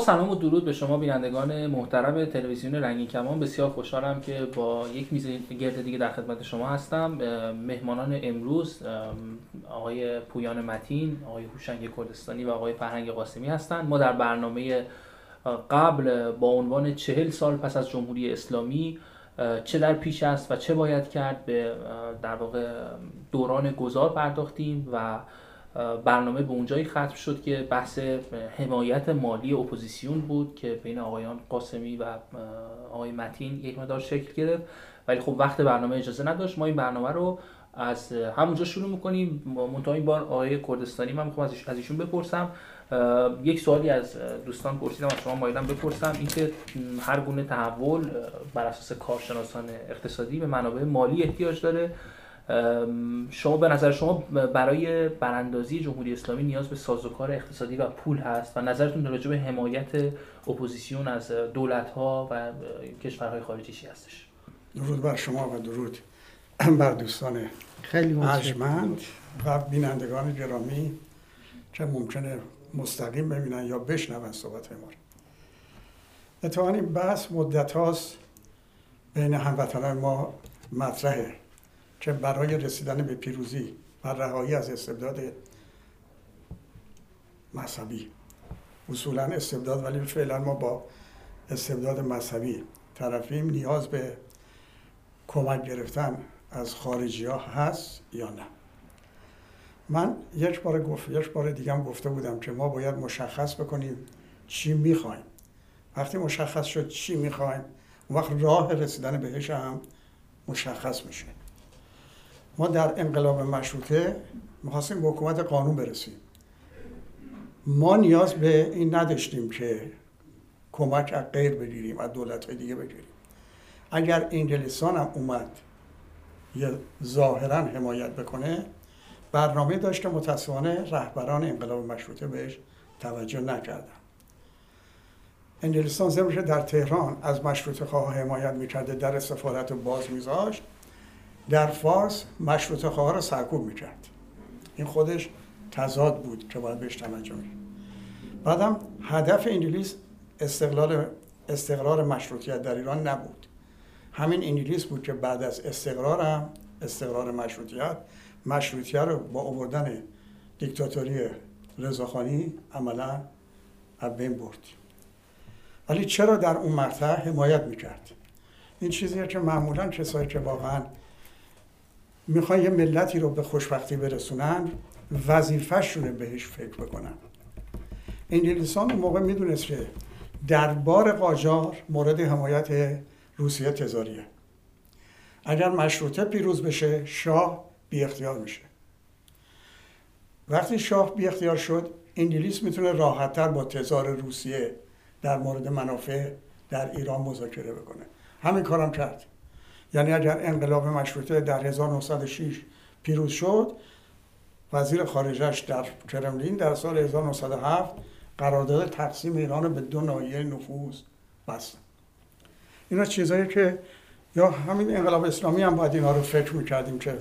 سلام و درود به شما بینندگان محترم تلویزیون رنگین کمان. بسیار خوشحالم که با یک میز گرد دیگه در خدمت شما هستم. مهمانان امروز آقای پویان متین آقای هوشنگ کردستانی و آقای فرهنگ قاسمی هستند. ما در برنامه قبل با عنوان چهل سال پس از جمهوری اسلامی چه در پیش است و چه باید کرد به در واقع دوران گذار پرداختیم و برنامه به اونجایی ختم شد که بحث حمایت مالی اپوزیسیون بود که بین آقایان قاسمی و آقای متین یک مدار شکل گرفت. ولی خب وقت برنامه اجازه نداشت. ما این برنامه رو از همونجا شروع می‌کنیم. منتها این بار آقای کردستانی من می‌خوام از ایشون بپرسم. یک سوالی از دوستان پرسیدم از شما مایلم بپرسم. اینکه هر گونه تحول بر اساس کارشناسان اقتصادی به منابع مالی احتیاج داره. شما به نظر شما برای براندازی جمهوری اسلامی نیاز به سازوکار اقتصادی و پول هست و نظرتون راجع به حمایت اپوزیسیون از دولت ها و کشورهای خارجی چی هستش؟ درود بر شما و درود بر دوستان خیلی ارجمند و بینندگان گرامی. که ممکنه مستقیم ببینن یا بشنون صحبت ما اتفاقا این بحث مدت هاست بین هموطنان ما مطرحه. که برای رسیدن به پیروزی و رهایی از استبداد مذهبی. اصولا استبداد ولی فعلا ما با استبداد مذهبی طرفیم نیاز به کمک گرفتن از خارجی ها هست یا نه. من یک بار گفت یک بار دیگه هم گفته بودم که ما باید مشخص بکنیم چی می‌خوایم. وقتی مشخص شد چی می‌خوایم وقت راه رسیدن بهش هم مشخص میشه. ما در انقلاب مشروطه می‌خواستیم به حکومت قانون برسیم. ما نیاز به این نداشتیم که کمک از غیر بگیریم از دولت دیگه بگیریم. اگر انگلستان هم اومد یه ظاهرا حمایت بکنه برنامه داشت که متاسفانه رهبران انقلاب مشروطه بهش توجه نکردن. انگلستان زمشه در تهران از مشروطه خواه حمایت می‌کرده در سفارت باز میذاشت. در فارس مشروط خواه رو سرکوب می‌کرد. این خودش تضاد بود که باید بهش توجه بعدم هدف انگلیس استقلال استقرار مشروطیت در ایران نبود. همین انگلیس بود که بعد از استقرار هم استقرار مشروطیت مشروطیت رو با آوردن دیکتاتوری رضاخانی عملا از بین برد. ولی چرا در اون مقطع حمایت می‌کرد؟ این چیزیه که معمولا کسایی که واقعا می‌خوان یه ملتی رو به خوشبختی برسونن وظیفهشونه بهش فکر بکنن. انگلیسان اون موقع می‌دونست که دربار قاجار مورد حمایت روسیه تزاریه. اگر مشروطه پیروز بشه شاه بی اختیار میشه. وقتی شاه بی اختیار شد انگلیس می‌تونه راحتتر با تزار روسیه در مورد منافع در ایران مذاکره بکنه. همین کارم کرد. یعنی اگر انقلاب مشروطه در 1906 پیروز شد وزیر خارجش در کرملین در سال 1907 قرارداد تقسیم ایران به دو ناحیه نفوذ بست. اینا چیزایی که یا همین انقلاب اسلامی هم باید اینا رو فکر می‌کردیم که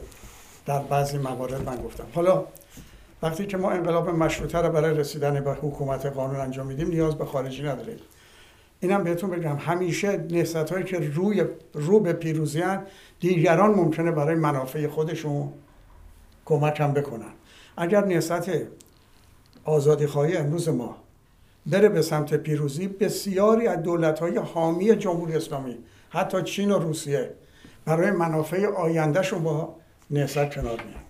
در بعضی موارد من گفتم. حالا وقتی که ما انقلاب مشروطه رو برای رسیدن به حکومت قانون انجام میدیم نیاز به خارجی نداریم. اینم بهتون بگم همیشه نهضت هایی که روی رو به پیروزی دیگران ممکنه برای منافع خودشون کمک هم بکنن. اگر نهضت آزادی خواهی امروز ما بره به سمت پیروزی بسیاری از دولت های حامی جمهوری اسلامی حتی چین و روسیه برای منافع آیندهشون با نهضت کنار میان.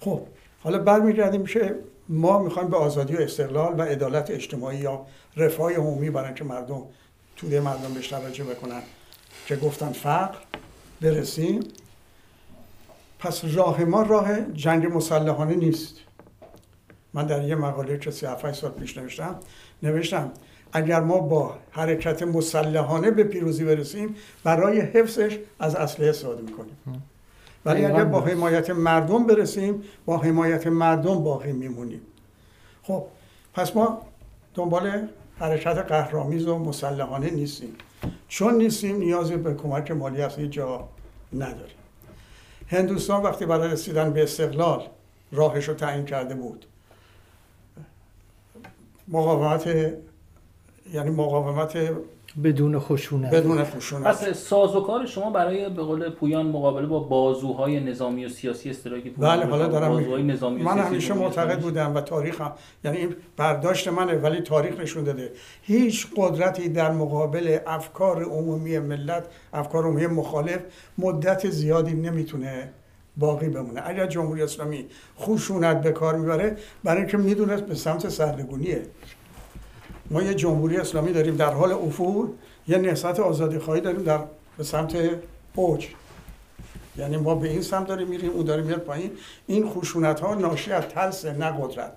خب حالا برمیگردیم که ما می‌خوایم به آزادی و استقلال و عدالت اجتماعی یا رفاه عمومی برای که مردم توده مردم بهش توجه بکنن که گفتن فقر برسیم. پس راه ما راه جنگ مسلحانه نیست. من در یه مقاله که 37 سال پیش نوشتم نوشتم اگر ما با حرکت مسلحانه به پیروزی برسیم برای حفظش از اصله استفاده می‌کنیم. ولی اگر با حمایت مردم برسیم با حمایت مردم باقی میمونیم. خب پس ما دنبال حرکت قهرامیز و مسلحانه نیستیم. چون نیستیم نیازی به کمک مالی از جا نداریم. هندوستان وقتی برای رسیدن به استقلال راهش رو تعیین کرده بود. مقاومت یعنی مقاومت بدون خشونت. بدون خشونت. پس سازوکار شما برای به قول پویان مقابله با بازوهای نظامی و سیاسی استراکی بله حالا دارم بازوهای نظامی و من سیاسی همیشه معتقد. بودم و تاریخ هم یعنی این برداشت منه ولی تاریخ نشون داده. هیچ قدرتی در مقابل افکار عمومی ملت افکار عمومی مخالف مدت زیادی نمی‌تونه باقی بمونه. اگر جمهوری اسلامی خشونت به کار می‌بره برای اینکه می‌دونست به سمت سرنگونیه ما یه جمهوری اسلامی داریم در حال افول یه نهضت آزادی خواهی داریم در به سمت اوج. یعنی ما به این سمت داریم میریم اون داریم میاد پایین. این خشونت ها ناشی از ترس نه قدرت.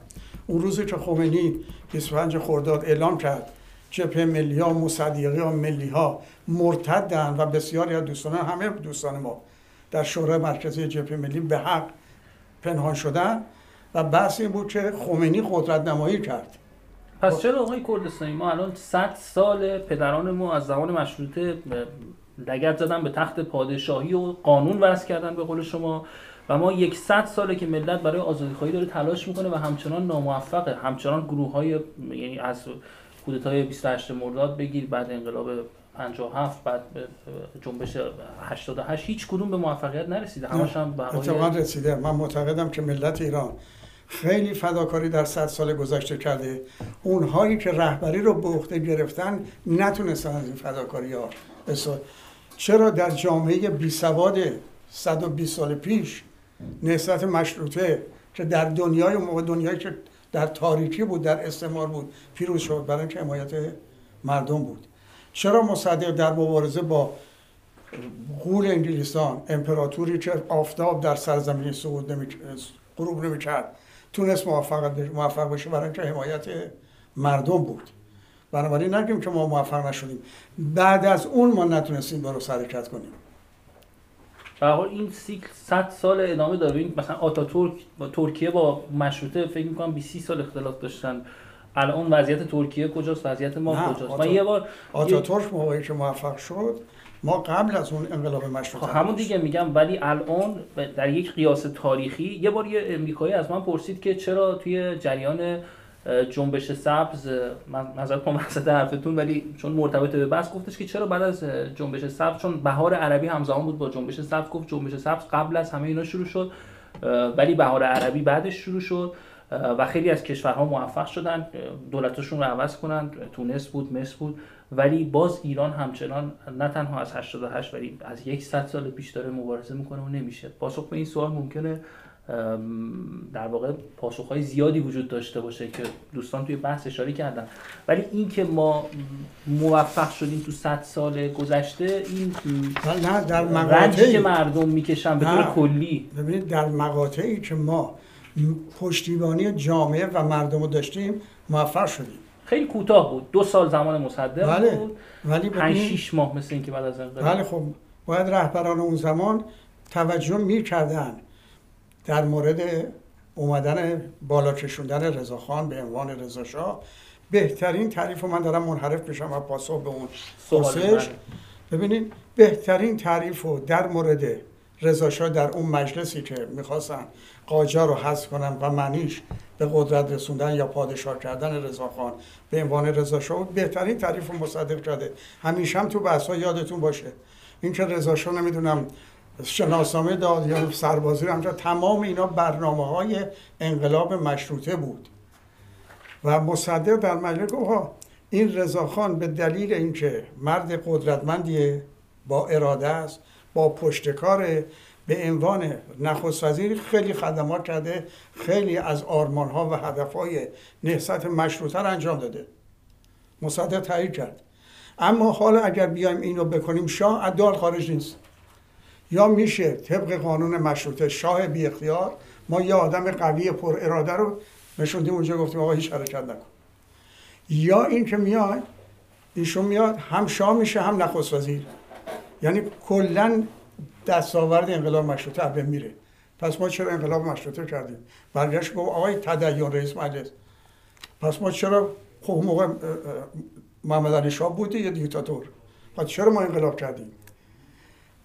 اون روزی که خمینی 25 خرداد اعلام کرد جبهه ملی ها مصدیقی ها ملی ها مرتدن و بسیاری از دوستان همه دوستان ما در شورای مرکزی جبهه ملی به حق پنهان شدن و بحث این بود که خمینی قدرت نمایی کرد. پس چرا آقای کردستانی ما الان 100 سال پدران ما از زمان مشروطه لگد زدن به تخت پادشاهی و قانون وضع کردن به قول شما و ما یک صد ساله که ملت برای آزادی خواهی داره تلاش می‌کنه و همچنان ناموفقه. همچنان گروه های یعنی از کودتای 28 مرداد بگیر بعد انقلاب 57 بعد جنبش 88 هیچ کدوم به موفقیت نرسیده. همش هم هوای رسیده. من معتقدم که ملت ایران خیلی فداکاری در صد سال گذشته کرده. اونهایی که رهبری رو به عهده گرفتن نتونستن از این فداکاری ها چرا در جامعه بی سواد 120 سال پیش نهضت مشروطه که در دنیای موقع دنیایی که در تاریکی بود در استعمار بود پیروز شد برای اینکه حمایت مردم بود. چرا مصدق در مبارزه با غول انگلیسان امپراتوری که آفتاب در سرزمین صعود نمی غروب نمی‌کرد تونست موفق موفق بشه برای اینکه حمایت مردم بود. بنابراین نگیم که ما موفق نشدیم. بعد از اون ما نتونستیم درست حرکت کنیم. حال این سیکل 100 سال ادامه داره. این مثلا آتاتورک با ترکیه با مشروطه فکر می‌کنم 20 30 سال اختلاف داشتن. الان وضعیت ترکیه کجاست؟ وضعیت ما نه، کجاست؟ آتا- من یه بار آتاتورک موقعی که موفق شد ما قبل از اون انقلاب مشروطه خب همون دیگه میگم ولی الان در یک قیاس تاریخی یه بار یه امریکایی از من پرسید که چرا توی جریان جنبش سبز من نظر کنم وسط حرفتون ولی چون مرتبط به بحث گفتش که چرا بعد از جنبش سبز چون بهار عربی همزمان بود با جنبش سبز گفت جنبش سبز قبل از همه اینا شروع شد ولی بهار عربی بعدش شروع شد. و خیلی از کشورها موفق شدن اه، دولتاشون رو عوض کنن تونس بود مصر بود ولی باز ایران همچنان نه تنها از 88 ولی از یک صد سال پیش داره مبارزه می‌کنه و نمیشه. پاسخ به این سوال ممکنه در واقع پاسخهای زیادی وجود داشته باشه که دوستان توی بحث اشاره کردن. ولی این که ما موفق شدیم تو 100 سال گذشته این نه در رنجی که مقاطعی مردم می‌کشن به طور. کلی. ببینید در مقاطعی که ما پشتیبانی جامعه و مردم رو داشتیم موفق شدیم. خیلی کوتاه بود. دو سال زمان مصدق بله. بود. ولی 5 ببینید 6 ماه مثل اینکه بعد از انقلاب بله خب باید رهبران اون زمان توجه می‌کردن در مورد اومدن بالا کشوندن رضاخان به عنوان رضاشاه بهترین تعریف رو من دارم منحرف میشم و پاسخ به اون سوال پرسش. بله. ببینید بهترین تعریف رو در مورد رضاشاه در اون مجلسی که می‌خواستن قاجار رو حذف کنن و معنیش به قدرت رسوندن یا پادشاه کردن رضاخان به عنوان بود بهترین تعریف رو مصدق کرده. همیشه هم تو بحث یادتون باشه. اینکه رضاشاه نمی‌دونم شناسنامه داد یا سربازی همجا تمام اینا برنامه های انقلاب مشروطه بود. و مصدق در مجلس گفت این رضاخان به دلیل اینکه مرد قدرتمندیه با اراده است با پشتکار به عنوان نخست وزیر خیلی خدمات کرده خیلی از آرمان ها و هدف های نهضت مشروطه رو انجام داده. مصدق تایید کرد. اما حالا اگر بیایم اینو بکنیم شاه از دال خارج نیست. یا میشه طبق قانون مشروطه شاه بی اختیار ما یه آدم قوی پر اراده رو نشوندیم اونجا گفتیم آقا هیچ حرکت نکن. یا این که میاد ایشون میاد هم شاه میشه هم نخست وزیر. یعنی کلا دستاورد انقلاب مشروطه به میره. پس ما چرا انقلاب مشروطه کردیم؟ برگشت گفت آقای تدین رئیس مجلس. پس ما چرا خب موقع محمد علی شاه بوده یه دیکتاتور. پس چرا ما انقلاب کردیم؟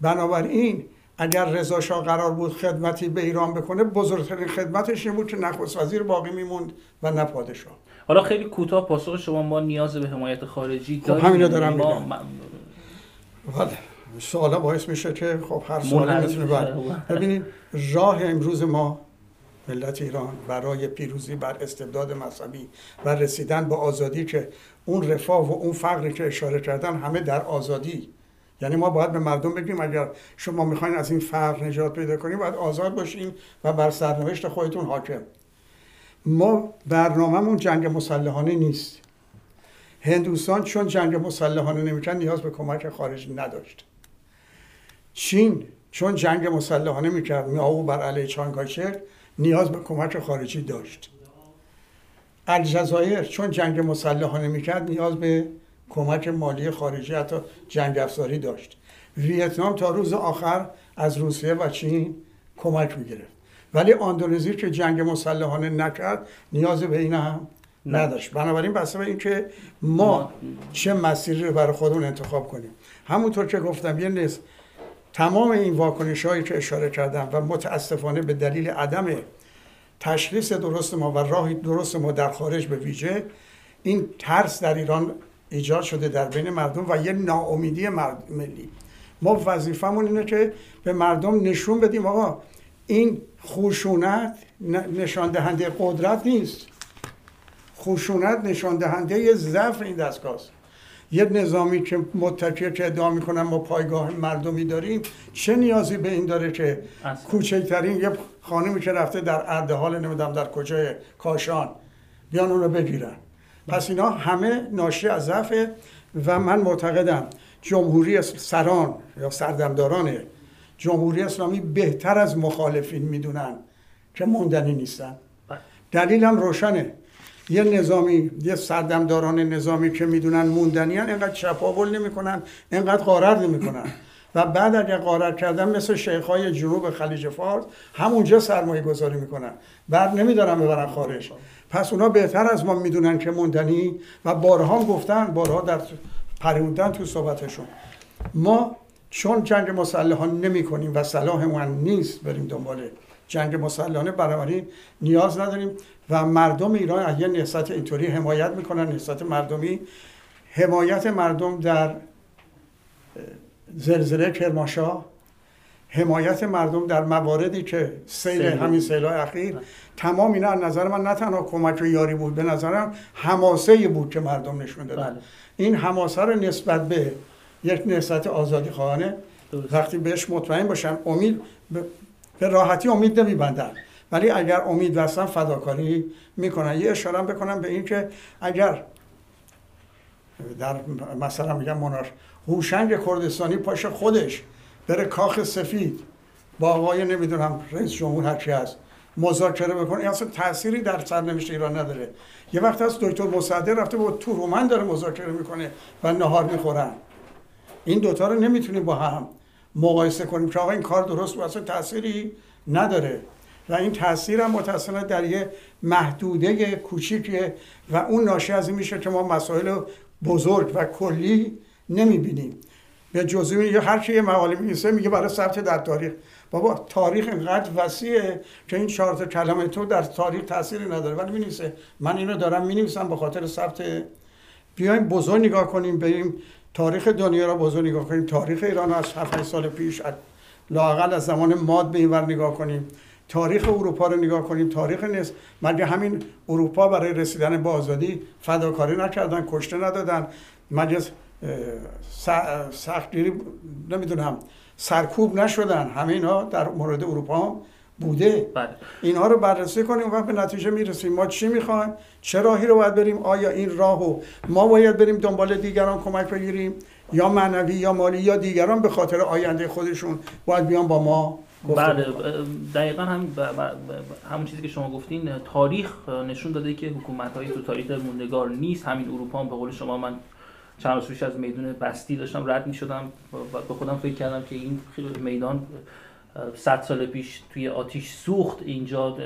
بنابراین اگر رضا شاه قرار بود خدمتی به ایران بکنه بزرگترین خدمتش این بود که نخست وزیر باقی میموند و نه پادشاه. حالا خیلی کوتاه پاسخ شما ما نیاز به حمایت خارجی خب داریم. همینو دارم ما میگم. بله. سوالا باعث میشه که خب هر سوالی می‌تونه. بله. ببینید راه امروز ما ملت ایران برای پیروزی بر استبداد مذهبی و رسیدن به آزادی که اون رفاه و اون فقری که اشاره کردن همه در آزادی یعنی ما باید به مردم بگیم اگر شما می‌خواین از این فقر نجات پیدا کنیم باید آزاد باشین و بر سرنوشت خودتون حاکم ما برنامهمون جنگ مسلحانه نیست هندوستان چون جنگ مسلحانه نمی‌کرد نیاز به کمک خارجی نداشت چین چون جنگ مسلحانه می‌کرد میاو بر علیه چانگایچک نیاز به کمک خارجی داشت. الجزایر چون جنگ مسلحانه می‌کرد نیاز به کمک مالی خارجی حتی جنگ افزاری داشت. ویتنام تا روز آخر از روسیه و چین کمک می‌گرفت. ولی اندونزی که جنگ مسلحانه نکرد نیاز به این هم نداشت. بنابراین بسته به اینکه ما چه مسیری رو برای خودمون انتخاب کنیم. همونطور که گفتم یه نصف تمام این واکنش هایی که اشاره کردم و متاسفانه به دلیل عدم تشخیص درست ما و راه درست ما در خارج به ویژه این ترس در ایران ایجاد شده در بین مردم و یه ناامیدی مرد ملی. ما وظیفمون اینه که به مردم نشون بدیم آقا این خشونت ن- نشان دهنده قدرت نیست. خشونت نشان دهنده ضعف این دستگاه است. یه نظامی که متکی که ادعا می‌کنن ما پایگاه مردمی داریم چه نیازی به این داره که اصلا. کوچکترین یه خانمی که رفته در اردهال نمی‌دونم در کجای کاشان بیان اون رو بگیرن پس اینا همه ناشی از ضعفه و من معتقدم جمهوری سران یا سردمداران جمهوری اسلامی بهتر از مخالفین می‌دونن که موندنی نیستن بله. دلیلم روشنه یه نظامی یه سردمداران نظامی که می‌دونن موندنیان اینقدر چپاول نمی‌کنن اینقدر غارت نمی‌کنن. و بعد اگر غارت کردن مثل شیخهای جنوب خلیج فارس همونجا سرمایه گذاری می‌کنن. بعد نمیدارن ببرن خارج. پس اونا بهتر از ما می‌دونن که موندنی و بارها گفتن بارها در پریوندن تو صحبتشون. ما چون جنگ مسلحانه نمی کنیم و صلاحمون نیست بریم دنبال جنگ مسلحانه بنابراین نیاز نداریم و مردم ایران از یه نهضت اینطوری حمایت می‌کنن نهضت مردمی حمایت مردم در زلزله کرمانشاه حمایت مردم در مواردی که سیل. همین سیلهای اخیر تمام اینا از نظر من نه تنها کمک و یاری بود به نظرم حماسه بود که مردم نشون دادن بله. این حماسه رو نسبت به یک نهضت آزادی خواهانه. وقتی بهش مطمئن باشن امید به- راحتی امید نمیبندن. ولی اگر امید بستن فداکاری می‌کنن یه اشاره بکنم به این که اگر در مثلا میگم منار هوشنگ کردستانی پاش خودش بره کاخ سفید با آقای نمی‌دونم رئیس جمهور هرچی هست مذاکره بکنه این اصلا تأثیری در سرنوشت ایران نداره. یه وقت از دکتر مصدق رفته با تورومن داره مذاکره می‌کنه و نهار می‌خورن. این دوتا رو نمی‌تونیم با هم مقایسه کنیم که آقا این کار درست و اصلا تأثیری نداره. و این تاثیر هم متاسفانه در یه محدوده کوچیکه و اون ناشی از این میشه که ما مسائل بزرگ و کلی نمی‌بینیم. به جزئی یا هر یه مقاله می‌نویسه میگه برای ثبت در تاریخ. بابا تاریخ اینقدر وسیعه که این چهار کلمه تو در تاریخ تأثیری نداره. ولی می‌نویسه. من اینو دارم می‌نویسم به خاطر ثبت. بیایم بزرگ نگاه کنیم بریم تاریخ دنیا را بزرگ نگاه کنیم. تاریخ ایران از 7 سال پیش لااقل از زمان ماد به اینور نگاه کنیم. تاریخ اروپا رو نگاه کنیم. تاریخ نیست. مگه همین اروپا برای رسیدن به آزادی فداکاری نکردن کشته ندادن؟ مگه سختگیری نمی‌دونم. سرکوب نشدن. همه اینا در مورد اروپا هم بوده. بله. اینها رو بررسی کنیم و به نتیجه می‌رسیم. ما چی می‌خوایم؟ چه راهی رو باید بریم؟ آیا این راهو ما باید بریم دنبال دیگران کمک بگیریم؟ یا معنوی یا مالی یا دیگران به خاطر آینده خودشون باید بیان با ما بله. دقیقا هم ب- ب- ب- همون چیزی که شما گفتین تاریخ نشون داده که حکومت های تو تاریخ موندگار نیست. همین اروپا هم به قول شما من چند روز پیش از میدون بستی داشتم رد می شدم و به خودم فکر کردم که این میدان صد سال پیش توی آتیش سوخت. اینجا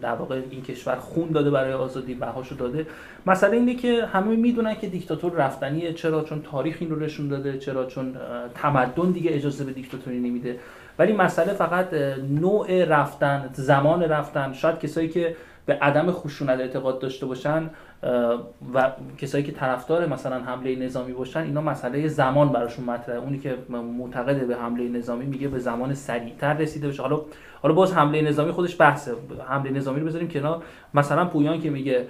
در واقع این کشور خون داده برای آزادی بهاشو داده. مسئله اینه که همه می‌دونن که دیکتاتور رفتنیه. چرا؟ چون تاریخ این رو نشون داده. چرا؟ چون تمدن دیگه اجازه به دیکتاتوری نمیده. ولی مسئله فقط نوع رفتن زمان رفتن. شاید کسایی که به عدم خشونت اعتقاد داشته باشن و کسایی که طرفدار مثلا حمله نظامی باشن اینا مسئله زمان براشون مطرحه. اونی که معتقد به حمله نظامی میگه به زمان سریعتر رسیده بشه. حالا حالا باز حمله نظامی خودش بحثه. حمله نظامی رو بذاریم کنار. مثلا پویان که میگه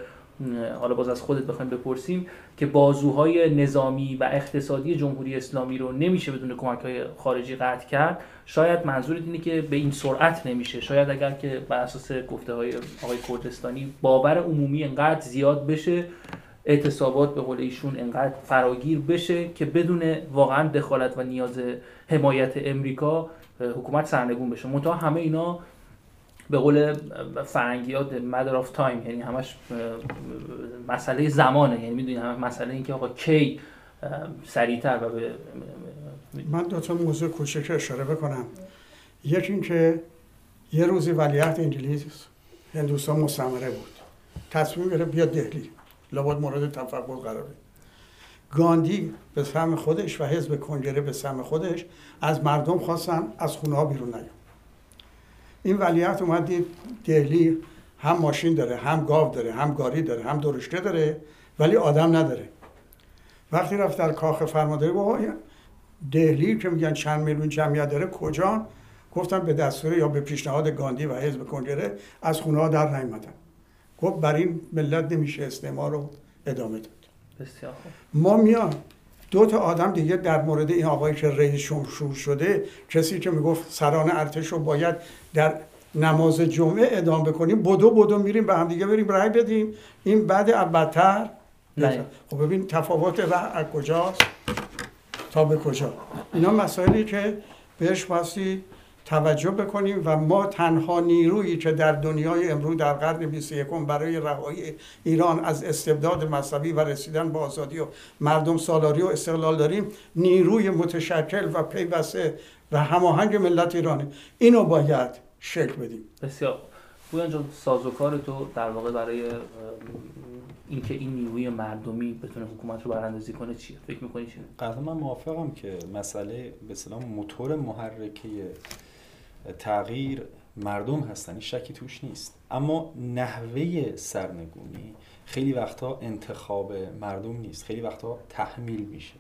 حالا باز از خودت بخوایم بپرسیم که بازوهای نظامی و اقتصادی جمهوری اسلامی رو نمیشه بدون کمک های خارجی قطع کرد. شاید منظور اینه که به این سرعت نمیشه. شاید اگر که بر اساس گفته های آقای کردستانی باور عمومی انقدر زیاد بشه اعتصابات به قول ایشون انقدر فراگیر بشه که بدون واقعا دخالت و نیاز حمایت امریکا حکومت سرنگون بشه. منتها همه اینا به قول فرنگیات matter of time یعنی همش مسئله زمانه. یعنی می‌دونی همه مسئله اینکه آقا کی سریعتر و به من دو تا موضوع کوچک اشاره بکنم. یکی اینکه یه روزی ولیعهد انگلیس هندوستان مستعمره بود. تصمیم گرفت بیاد دهلی. لابد مورد تفکر قرار گاندی به سهم خودش و حزب کنگره به سهم خودش از مردم خواستن از خونه ها بیرون نیام این ولیعت اومد دید دهلی هم ماشین داره هم گاو داره هم گاری داره هم درشته داره ولی آدم نداره. وقتی رفت در کاخ فرمانداری با دهلی که میگن چند میلیون جمعیت داره کجا؟ گفتن به دستور یا به پیشنهاد گاندی و حزب کنگره از خونه ها در نیومدن. گفت بر این ملت نمیشه استعمار رو ادامه داد. بسیار ما میان دو تا آدم دیگه در مورد این آقایی که رئیس شمشور شده کسی که می‌گفت سران ارتش رو باید در نماز جمعه ادام بکنیم بدو بدو میریم به هم دیگه بریم رای بدیم. این بعد بدتر خب ببین تفاوت راه از کجاست؟ تا به کجا؟ اینا مسائلی که بهش باستی توجه بکنیم و ما تنها نیرویی که در دنیای امروز در قرن 21 برای رهایی ایران از استبداد مذهبی و رسیدن به آزادی و مردم سالاری و استقلال داریم نیروی متشکل و پیوسته و هماهنگ ملت ایرانه. اینو باید شکل بدیم. بسیار. پویان جان سازوکار تو در واقع برای اینکه این نیروی مردمی بتونه حکومت رو براندازی کنه چیه؟ فکر می‌کنی چیه قطعا من موافقم که مسئله به سلام موتور محرکه تغییر مردم هستن شکی توش نیست. اما نحوه سرنگونی خیلی وقتا انتخاب مردم نیست خیلی وقتا تحمیل میشه.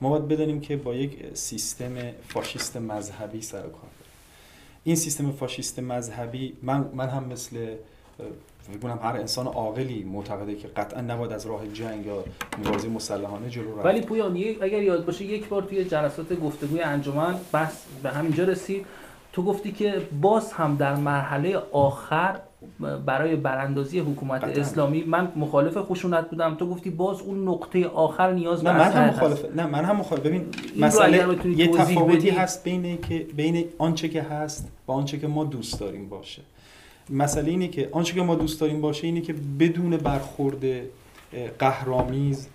ما باید بدانیم که با یک سیستم فاشیست مذهبی سر کار. این سیستم فاشیست مذهبی من, من هم مثل فکر هر انسان عاقلی معتقده که قطعا نباید از راه جنگ یا مبارزه مسلحانه جلو رفت. ولی پویان اگر یاد باشه یک بار توی جلسات گفتگوی انجمن بس به همینجا رسید. تو گفتی که باز هم در مرحله آخر برای براندازی حکومت اسلامی من مخالف خشونت بودم. تو گفتی باز اون نقطه آخر نیاز به من هم مخالف نه من هم مخالف. ببین مسئله یه تفاوتی هست بین که بین آنچه که هست با آنچه که ما دوست داریم باشه. مسئله اینه که آنچه که ما دوست داریم باشه اینه که بدون برخورد قهرامیز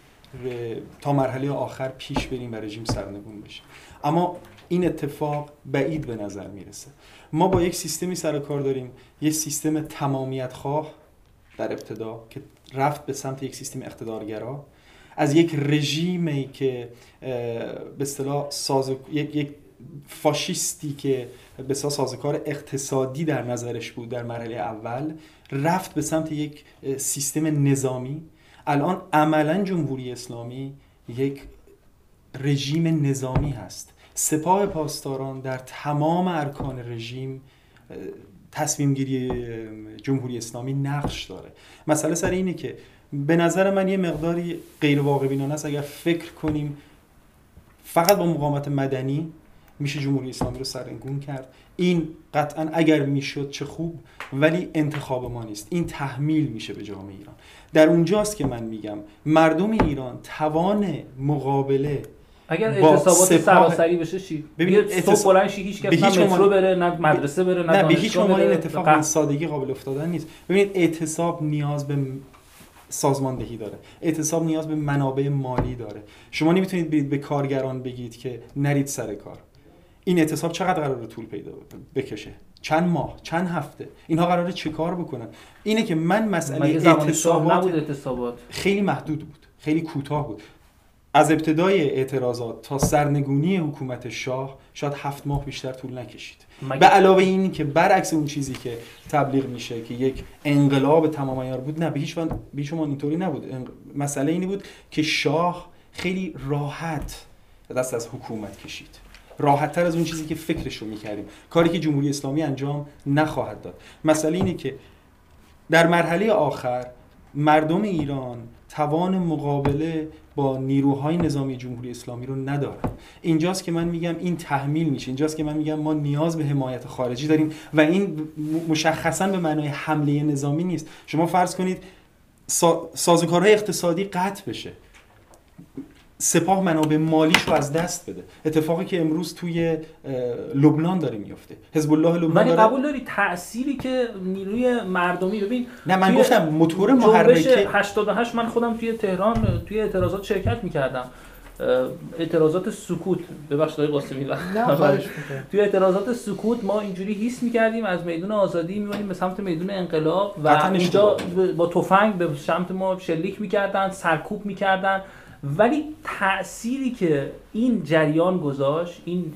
تا مرحله آخر پیش بریم و رژیم سرنگون بشه. اما این اتفاق بعید به نظر می‌رسه. ما با یک سیستمی سر کار داریم. یک سیستم تمامیت خواه در ابتدا که رفت به سمت یک سیستم اقتدارگرا. از یک رژیمی که به اصطلاح ساز... یک... یک فاشیستی که به سازوکار اقتصادی در نظرش بود در مرحله اول رفت به سمت یک سیستم نظامی. الان عملا جمهوری اسلامی یک رژیم نظامی هست. سپاه پاسداران در تمام ارکان رژیم تصمیم گیری جمهوری اسلامی نقش داره. مسئله سر اینه که به نظر من یه مقداری غیر واقع بینانه است. اگر فکر کنیم فقط با مقاومت مدنی میشه جمهوری اسلامی رو سرنگون کرد. این قطعا اگر می‌شد چه خوب ولی انتخاب ما نیست. این تحمیل میشه به جامعه ایران. در اونجاست که من میگم مردم ایران توان مقابله اگر اعتصابات سراسری بشه چی ببینید صبح بلند هیچ کس نه مترو بره نه مدرسه بره نه, نه به هیچ عنوان این اتفاق به سادگی قابل افتادن نیست. ببینید اعتصاب نیاز به سازماندهی داره. اعتصاب نیاز به منابع مالی داره. شما نمی‌تونید به کارگران بگید که نرید سر کار. این اعتصاب چقدر قراره طول پیدا بکشه؟ چند ماه؟ چند هفته؟ اینها قراره چه کار بکنن؟ اینه که من مسئله اعتصابات نبود اعتصابات؟ خیلی محدود بود. خیلی کوتاه بود. از ابتدای اعتراضات تا سرنگونی حکومت شاه شاید هفت ماه بیشتر طول نکشید. به علاوه این که برعکس اون چیزی که تبلیغ میشه که یک انقلاب تمام ایار بود نه به هیچ شما اینطوری نبود. مسئله اینی بود که شاه خیلی راحت دست از حکومت کشید. راحت تر از اون چیزی که فکرش رو می‌کردیم. کاری که جمهوری اسلامی انجام نخواهد داد. مسئله اینه که در مرحله آخر مردم ایران توان مقابله با نیروهای نظامی جمهوری اسلامی رو ندارن. اینجاست که من میگم این تحمیل میشه. اینجاست که من میگم ما نیاز به حمایت خارجی داریم و این مشخصا به معنای حمله نظامی نیست. شما فرض کنید سازوکارهای اقتصادی قطع بشه. سپاه منابع مالیش رو از دست بده. اتفاقی که امروز توی لبنان داره میفته حزب الله لبنان ولی قبول داری تأثیری که نیروی مردمی ببین نه من گفتم موتور محرکه. 88 من خودم توی تهران توی اعتراضات شرکت می‌کردم. اعتراضات سکوت. ببخشید آقای قاسمی توی اعتراضات سکوت ما اینجوری حس می‌کردیم از میدون آزادی میمونیم به سمت میدون انقلاب و اینجا با تفنگ به سمت ما شلیک می‌کردن سرکوب می‌کردن. ولی تأثیری که این جریان گذاشت این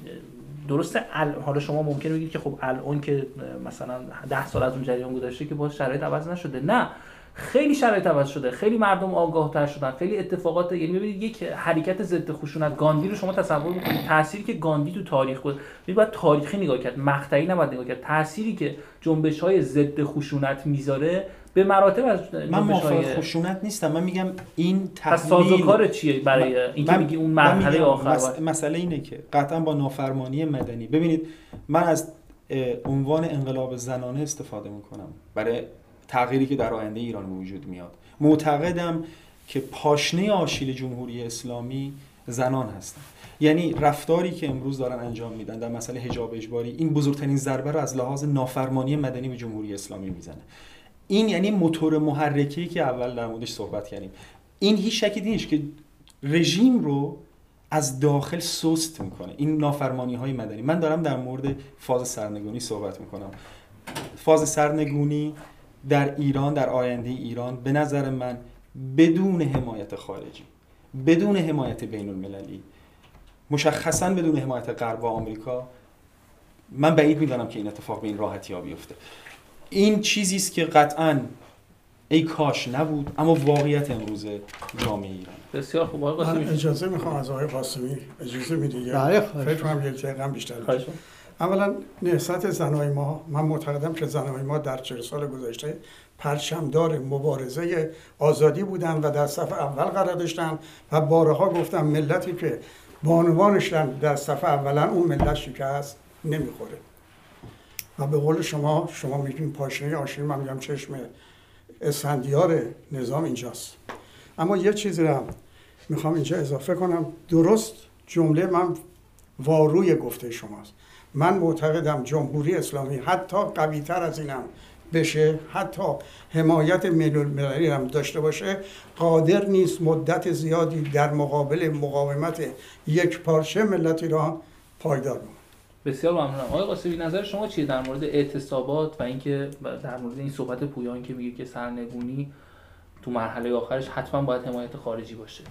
درسته حالا شما ممکن بگید که خب الان که مثلا ده سال از اون جریان گذشته که باز شرایط عوض نشده. نه خیلی شرایط عوض شده. خیلی مردم آگاه تر شدن. خیلی اتفاقات یعنی ببینید یک حرکت ضد خشونت. گاندی رو شما تصور می‌کنید تأثیری که گاندی تو تاریخ بود باید تاریخی نگاه کرد. مقطعی نباید نگاه کرد. تأثیری که جنبش های ضد خشونت می‌ذاره به مراتب از من موافق خشونت نیستم. من میگم این تحمیل کار چیه برای اینکه میگی اون مرحله آخر مسئله اینه که قطعا با نافرمانی مدنی. ببینید من از عنوان انقلاب زنانه استفاده می‌کنم برای تغییری که در آینده ایران وجود میاد. معتقدم که پاشنه آشیل جمهوری اسلامی زنان هستن. یعنی رفتاری که امروز دارن انجام میدن در مسئله حجاب اجباری این بزرگترین ضربه رو از لحاظ نافرمانی مدنی به جمهوری اسلامی می‌زنه. این یعنی موتور محرکی که اول در موردش صحبت کردیم. این هیچ شکی نیست که رژیم رو از داخل سست می‌کنه. این نافرمانی های مدنی. من دارم در مورد فاز سرنگونی صحبت می‌کنم. فاز سرنگونی در ایران در آینده ایران به نظر من بدون حمایت خارجی بدون حمایت بین المللی مشخصا بدون حمایت غرب و آمریکا من بعید می‌دانم که این اتفاق به این راحتی ها بیفته. این چیزی است که قطعا ای کاش نبود اما واقعیت امروز جامعه ایران. بسیار خوب. آقای قاسمی. اجازه می‌خوام از آقای قاسمی اجازه می‌دید بله فکر کنم یک دقیقه بیشتر اولا نهضت زنای ما من معتقدم که زنای ما در چهل سال گذشته پرچمدار مبارزه آزادی بودن و در صف اول قرار داشتن و بارها گفتم ملتی که بانوانش در صف اولا اون ملت شکست نمی‌خوره. و به قول شما شما میگین پاشنه آشیل من میگم چشم اسفندیار نظام اینجاست. اما یه چیزی رو می‌خوام اینجا اضافه کنم. درست جمله من واروی گفته شماست. من معتقدم جمهوری اسلامی حتی قوی تر از اینم بشه حتی حمایت ملی هم داشته باشه. قادر نیست مدت زیادی در مقابل مقاومت یک پارچه ملت ایران پایدار بود بسیار ممنونم. آقای قاسمی نظر شما چیه در مورد اعتصابات و اینکه در مورد این صحبت پویان که میگه که سرنگونی تو مرحله آخرش حتما باید حمایت خارجی باشه؟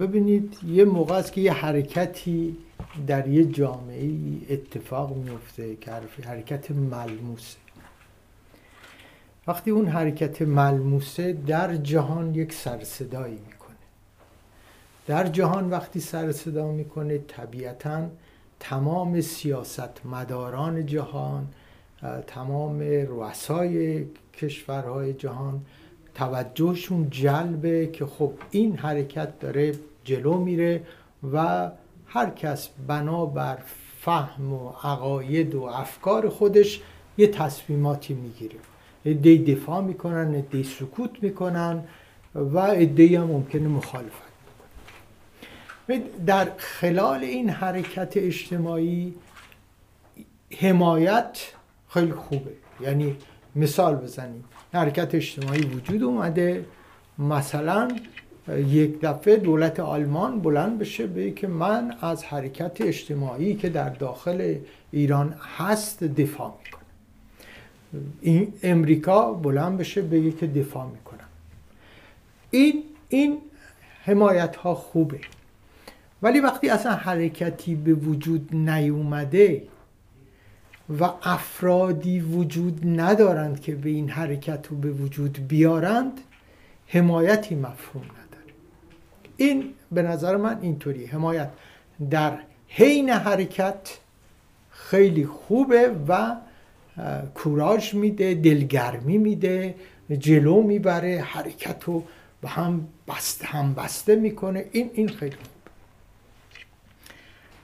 ببینید یه موقع است که یه حرکتی در یه جامعه اتفاق میفته که حرکت ملموسه. وقتی اون حرکت ملموسه در جهان یک سرصدایی می‌کنه. در جهان وقتی سر صدا می‌کنه طبیعتا تمام سیاست مداران جهان تمام رؤسای کشورهای جهان توجهشون جلبه که خب این حرکت داره جلو میره و هر کس بنابر فهم و عقاید و افکار خودش یه تصمیماتی می‌گیره. ادهی دفاع می‌کنن ادهی سکوت می‌کنن و ادهی هم ممکنه مخالفت. در خلال این حرکت اجتماعی حمایت خیلی خوبه. یعنی مثال بزنیم. حرکت اجتماعی وجود اومده. مثلا یک دفعه دولت آلمان بلند بشه به که من از حرکت اجتماعی که در داخل ایران هست دفاع می‌کنم. این امریکا بلند بشه بگه که دفاع می‌کنم. این این حمایت ها خوبه. ولی وقتی اصلا حرکتی به وجود نیومده و افرادی وجود ندارند که به این حرکت رو به وجود بیارند حمایتی مفهوم نداره. این به نظر من اینطوری حمایت در حین حرکت خیلی خوبه و کوراژ میده دلگرمی میده جلو می‌بره حرکت رو به هم بسته هم بسته می‌کنه. این این خیلی خوب.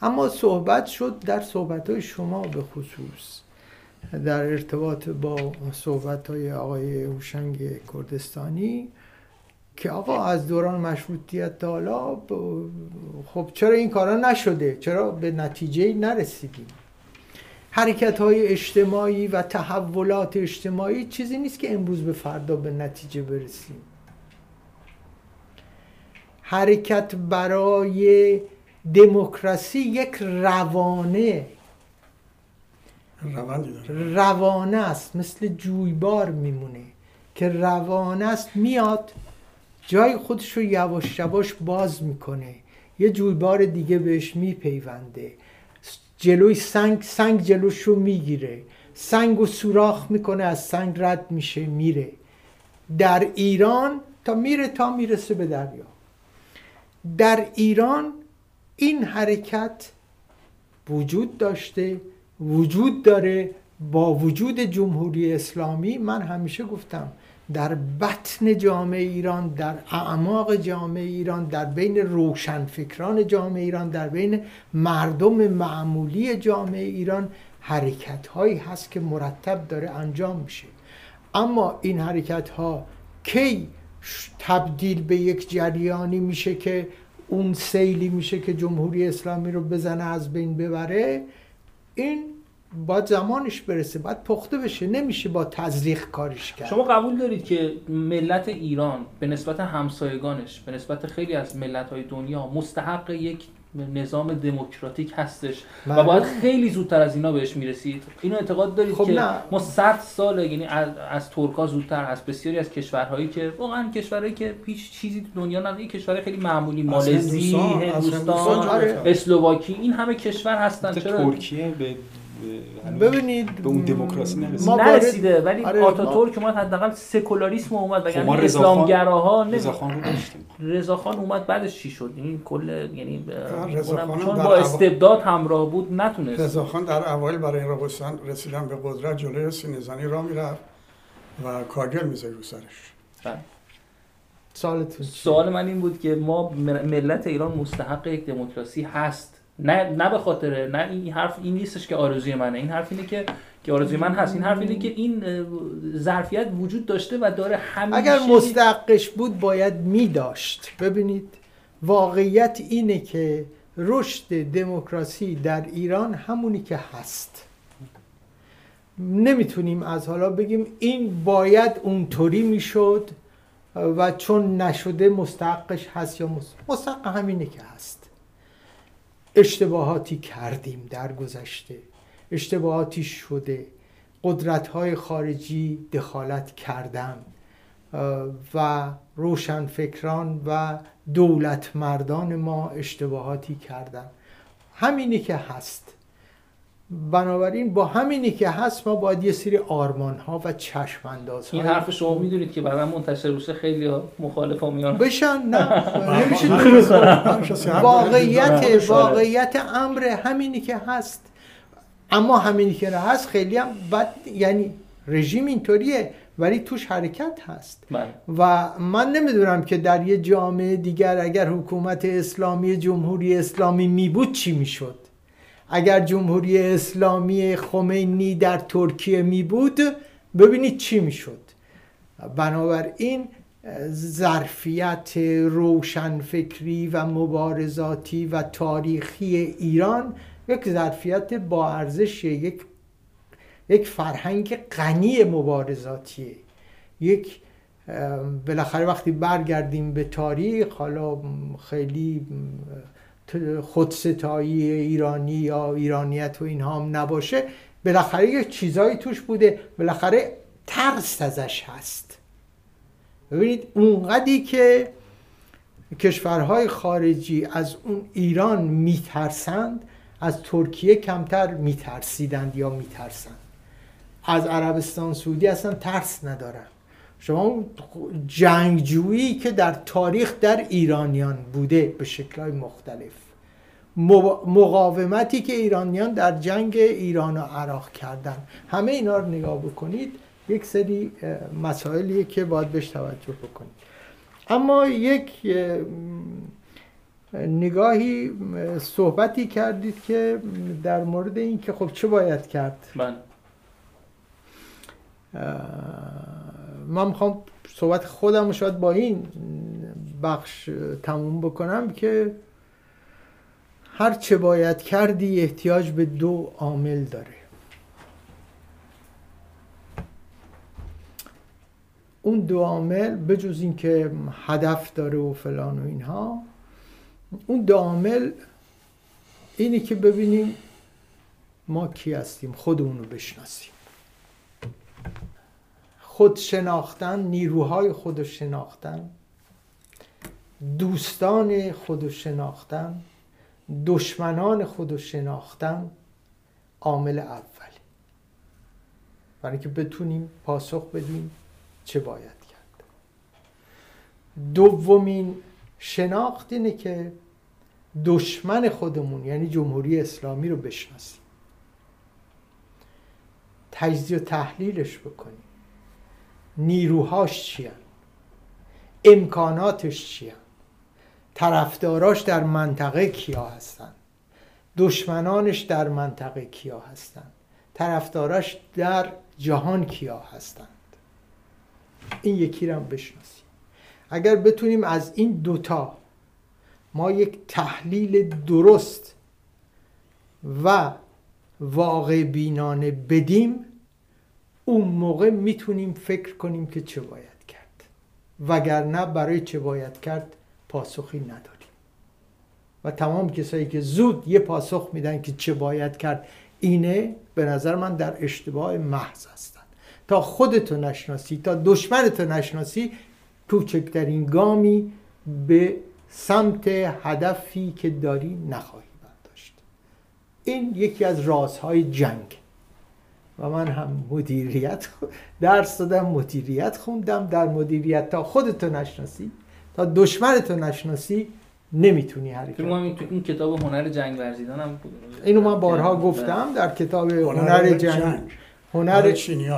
اما صحبت شد در صحبت های شما به خصوص در ارتباط با صحبت های آقای هوشنگ کردستانی که آقا از دوران مشروطیت تا حالا خب چرا این کارا نشده؟ چرا به نتیجه نرسیدیم؟ حرکت های اجتماعی و تحولات اجتماعی چیزی نیست که امروز به فردا به نتیجه برسیم. حرکت برای دموکراسی یک روانه. روانه است مثل جویبار میمونه. که روانه است میاد جای خودش رو یواش یواش باز می‌کنه. یه جویبار دیگه بهش میپیونده. جلوی سنگ سنگ جلوش رو می‌گیره. سنگ و سوراخ می‌کنه از سنگ رد میشه میره. در ایران تا میره تا می‌رسه به دریا. در ایران این حرکت وجود داشته وجود داره با وجود جمهوری اسلامی. من همیشه گفتم در بطن جامعه ایران در اعماق جامعه ایران در بین روشنفکران جامعه ایران در بین مردم معمولی جامعه ایران حرکت هایی هست که مرتب داره انجام میشه. اما این حرکت ها کی تبدیل به یک جریانی میشه که اون سیلی میشه که جمهوری اسلامی رو بزنه از بین ببره این باید زمانش برسه باید پخته بشه نمیشه با تزریق کارش کرد. شما قبول دارید که ملت ایران به نسبت همسایگانش به نسبت خیلی از ملت های دنیا مستحق یک نظام دموکراتیک هستش و باید خیلی زودتر از اینا بهش می‌رسید. اینو اعتقاد دارید خب که نه. ما 100 سال یعنی از, از ترکا زودتر از بسیاری از کشورهایی که واقعا کشورهایی که هیچ چیزی تو دنیا نداره کشورهای خیلی معمولی مالزی هندوستان اسلوواکی این همه کشور هستن. چرا؟ ترکیه به ببینید به اون دموکراسی نرسیده نرسیده ولی آره آتاتورک اومد حداقل سکولاریسم اومد و یعنی اسلامگراها رضاخان رو داشتیم. رضاخان اومد بعدش چی شد؟ این کل یعنی چون با استبداد همراه بود نتونست. رضاخان در اوایل برای رقصان رسیدن به قدرت جلوی سینزنی را می‌رفت و کارگل میزه رو سرش. بله. سوال من این بود که ما ملت ایران مستحق یک دموکراسی هست. نه نه به خاطر نه این حرف این نیستش که آرزوی منه. این حرف اینه که که آرزوی من هست. این حرف اینه که این ظرفیت وجود داشته و داره همیشه اگر مستحقش بود باید می داشت. ببینید واقعیت اینه که رشد دموکراسی در ایران همونی که هست. نمی‌تونیم از حالا بگیم این باید اونطوری می‌شد و چون نشده مستحقش هست یا مستحق همینه که هست. اشتباهاتی کردیم در گذشته. اشتباهاتی شده. قدرت های خارجی دخالت کردن و روشنفکران و دولت مردان ما اشتباهاتی کردن همینی که هست. بنابراین با همینی که هست ما باید یه سری آرمان ها و چشم انداز این حرف شما می‌دونید که بعدا منتشر روشه خیلی ها مخالف ها میان. بشن نه. واقعیت واقعیت امر همینی که هست. اما همینی که هست خیلی هم بد یعنی رژیم اینطوریه ولی توش حرکت هست. بله. و من نمی‌دونم که در یه جامعه دیگر اگر حکومت اسلامی جمهوری اسلامی می بود چی می‌شد. اگر جمهوری اسلامی خمینی در ترکیه می بود ببینید چی می شد. بنابراین ظرفیت روشنفکری و مبارزاتی و تاریخی ایران یک ظرفیت با ارزش یک یک فرهنگ غنی مبارزاتیه یک بالاخره وقتی برگردیم به تاریخ حالا خیلی خودستایی ایرانی یا ایرانیت و اینها هم نباشه بالاخره یه چیزایی توش بوده بالاخره ترس ازش هست. ببینید اونقدی که کشورهای خارجی از اون ایران میترسند از ترکیه کمتر میترسیدند یا میترسند. از عربستان سعودی اصلا ترس ندارن. شما جنگجویی که در تاریخ در ایرانیان بوده به شکلهای مختلف. مقاومتی که ایرانیان در جنگ ایران و عراق کردن. همه اینا رو نگاه بکنید یک سری مسائلیه که باید بهش توجه بکنید. اما یک نگاهی صحبتی کردید که در مورد این که خب چه باید کرد؟ من من می‌خوام صحبت خودم رو شاید با این بخش تموم بکنم که هر چه باید کردی احتیاج به دو عامل داره. اون دو عامل بجز اینکه هدف داره و فلان و اینها اون دو عامل اینی که ببینیم ما کی هستیم خودمون رو بشناسیم. خود شناختن نیروهای خود شناختن دوستان خود شناختن دشمنان خود شناختن عامل اولی برای اینکه بتونیم پاسخ بدیم چه باید کرد. دومین شناخت اینه که دشمن خودمون یعنی جمهوری اسلامی رو بشناسیم. تجزیه و تحلیلش بکنیم. نیروهاش چیان؟ امکاناتش چیان؟ طرفداراش در منطقه کیا هستن؟ دشمنانش در منطقه کیا هستند طرفداراش در جهان کیا هستند؟ این یکی رو هم بشناسیم. اگر بتونیم از این دوتا ما یک تحلیل درست و واقع بینانه بدیم اون موقع می‌تونیم فکر کنیم که چه باید کرد. وگرنه برای چه باید کرد پاسخی نداریم. و تمام کسایی که زود یه پاسخ میدن که چه باید کرد اینه به نظر من در اشتباه محض هستن. تا خودتو نشناسی تا دشمنتو نشناسی کوچکترین گامی به سمت هدفی که داری نخواهی برداشت. این یکی از رازهای جنگ. و من هم مدیریت درس دادم مدیریت خوندم. در مدیریت تا خودتو نشناسی تا دشمنتو نشناسی نمی‌تونی حرکت کنی تو این کتاب هنر جنگ ورزیدن هم اینو من بارها گفتم در کتاب هنر جنگ. هنر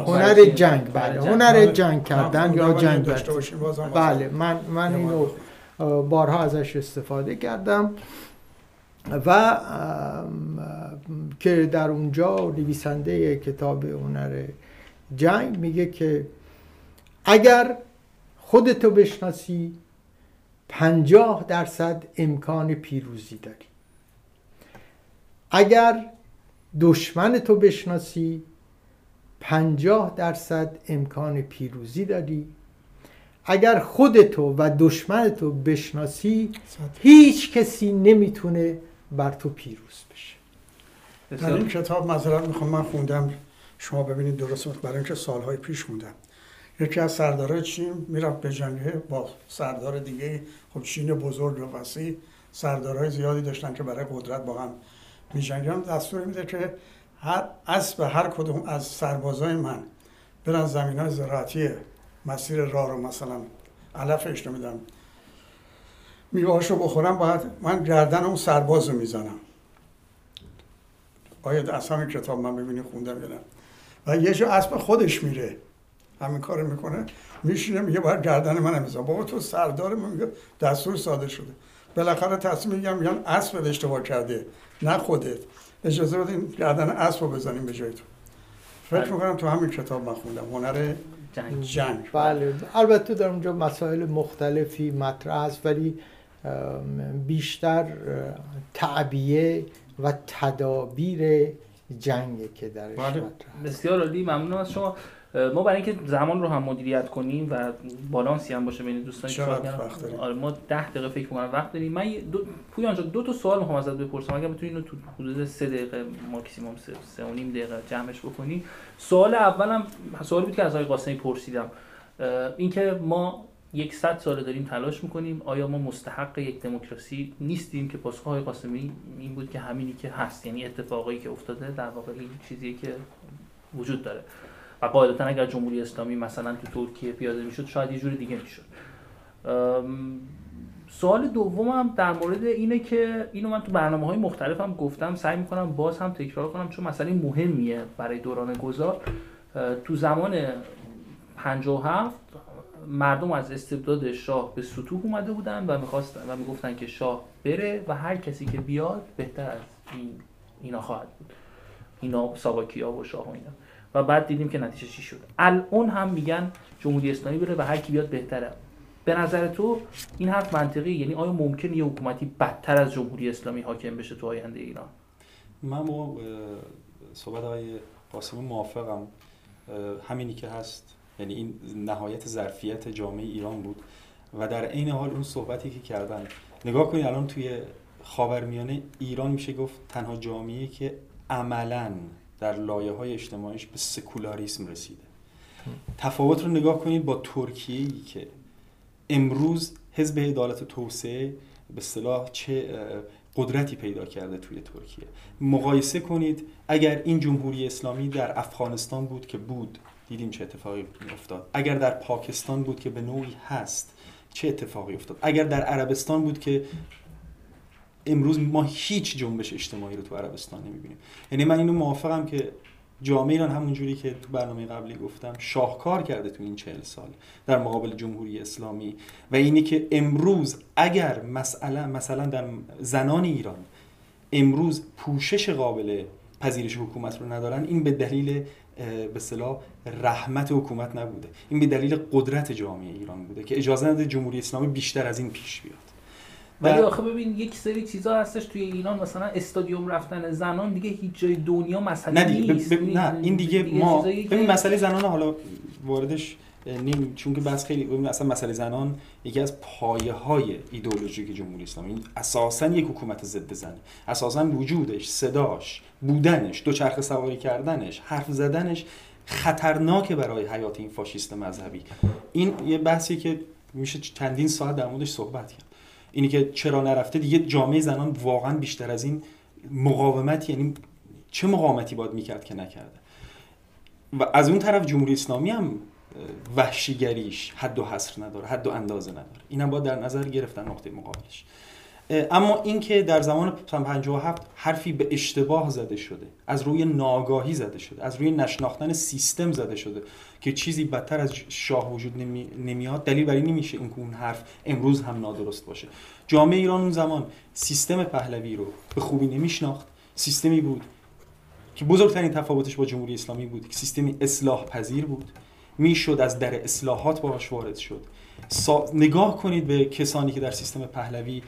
هنر جنگ. بله هنر جنگ. کردن یا جنگ بله من من اینو بارها ازش استفاده کردم. و که در اونجا نویسنده کتاب هنر جنگ میگه که اگر خودتو بشناسی پنجاه درصد امکان پیروزی داری. اگر دشمن تو بشناسی پنجاه درصد امکان پیروزی داری. اگر خودتو و دشمنتو بشناسی هیچ کسی نمی‌تونه بر تو پیروز بشه. در این کتاب مثلا می‌خوام من خوندم. شما ببینید درست برای اینکه سالهای پیش خوندم. یکی از سردارای چین می‌رفت به جنگه با سردار دیگه. خب چین بزرگ و وسیع. سردارهای زیادی داشتن که برای قدرت با هم می دستور میده که هر اسب هر کدوم از سربازای من برن زمین های زراعتی مسیر راه رو مثلا علفش نمیدم میوهاشو بخورم باید من گردن اون سرباز رو می‌زنم. آیا از همین کتاب من ببینی خوندم یا و یه جا اسب خودش میره. همین کار می‌کنه. میشینه میگه باید گردن من می‌زنم بابا تو سردار من میگه دستور ساده شده. بالاخره تصمیم میگم میگم اسب اشتباه کرده نه خودت. اجازه بدین گردن اسب رو بزنیم به جای تو. فکر بله. می‌کنم تو همین کتاب من خوندم. هنر جنگ, جنگ. بله. البته در اونجا مسائل مختلفی مطرح است ولی بیشتر تعبیه و تدابیر جنگه که درش بله. بسیار عالی ممنون از شما. ما برای اینکه زمان رو هم مدیریت کنیم و بالانسی هم باشه بین دوستان که آره ما 10 دقیقه فکر می‌کنم وقت داریم. من دو پویان دو تا سوال می‌خوام ازت بپرسم. اگر بتونی اینو تو حدود 3 دقیقه ماکسیمم 3 و نیم دقیقه جمعش بکنی. سوال اولم سوالی بود که از آقای قاسمی پرسیدم. اینکه ما 100 ساله داریم تلاش می‌کنیم. آیا ما مستحق یک دموکراسی نیستیم که پاسخ های قاسمی این بود که همینی که هست؟ یعنی اتفاقایی که افتاده در واقع این چیزی که وجود داره. و قاعدتا اگر جمهوری اسلامی مثلا تو ترکیه پیاده می‌شد شاید یه جور دیگه می‌شد. سوال دومم در مورد اینه که اینو من تو برنامه های مختلفم گفتم. سعی می‌کنم باز هم تکرار کنم چون مسئله مهمیه برای دوران گذار. تو زمان 57 مردم از استبداد شاه به سطوح اومده بودن و می‌خواستن و می‌گفتن که شاه بره و هر کسی که بیاد بهتر از این اینا خواهد بود. اینا ساواکیا و شاه و اینا. و بعد دیدیم که نتیجه چی شد. الان هم میگن جمهوری اسلامی بره و هر کی بیاد بهتره. به نظر تو این حرف منطقی یعنی آیا ممکن یه حکومتی بدتر از جمهوری اسلامی حاکم بشه تو آینده ایران؟ من با صحبت های قاسمی موافقم. همینی که هست. یعنی این نهایت ظرفیت جامعه ایران بود. و در عین حال اون صحبتی که کردن نگاه کنید الان توی خاورمیانه ایران میشه گفت تنها جامعه که عملا در لایه های اجتماعیش به سکولاریسم رسیده. تفاوت رو نگاه کنید با ترکیه که امروز حزب عدالت توسعه به صلاح چه قدرتی پیدا کرده توی ترکیه. مقایسه کنید اگر این جمهوری اسلامی در افغانستان بود که بود دیدیم چه اتفاقی افتاد. اگر در پاکستان بود که به نوعی هست چه اتفاقی افتاد؟ اگر در عربستان بود که امروز ما هیچ جنبش اجتماعی رو تو عربستان نمی‌بینیم. یعنی من اینو موافقم که جامعه ایران همون جوری که تو برنامه قبلی گفتم شاهکار کرده تو این چهل سال در مقابل جمهوری اسلامی. و اینی که امروز اگر مسئله مثلا در زنان ایران امروز پوشش قابل پذیرش حکومت رو ندارن این به دلیل به صلاح رحمت حکومت نبوده. این به دلیل قدرت جامعه ایران بوده که اجازه نده جمهوری اسلامی بیشتر از این پیش بیاد. ولی آخه ببین یک سری چیزا هستش توی ایران مثلا استادیوم رفتن زنان دیگه هیچ جای دنیا مسئله نه نیست. نه این دیگه, دیگه ما ببین مسئله زنان حالا واردش نیم چون که بس خیلی اصلا مسئله زنان یکی از پایه های ایدئولوژیک جمهوری اسلامی. اساسا یک حکومت ضد زنه اساسا وجودش صداش بودنش دوچرخه سواری کردنش حرف زدنش خطرناک برای حیات این فاشیست مذهبی. این یه بحثی که میشه چندین ساعت در موردش صحبت کرد. اینی که چرا نرفته؟ دیگه جامعه زنان واقعا بیشتر از این مقاومت یعنی چه مقاومتی باید می‌کرد که نکرده؟ و از اون طرف جمهوری اسلامی هم وحشیگریش حد و حصر نداره حد و اندازه نداره. اینم باید در نظر گرفتن نقطه مقابلش. اما اینکه در زمان 57 حرفی به اشتباه زده شده از روی ناگاهی زده شده از روی نشناختن سیستم زده شده که چیزی بدتر از شاه وجود نمی... نمیاد دلیل بر این نمیشه این اون حرف امروز هم نادرست باشه. جامعه ایران اون زمان سیستم پهلوی رو به خوبی نمیشناخت. سیستمی بود که بزرگترین تفاوتش با جمهوری اسلامی بود که سیستمی اصلاح پذیر بود. می‌شد از در اصلاحات باهاش وارد شد. نگاه کنید به کسانی که در سیستم پهلوی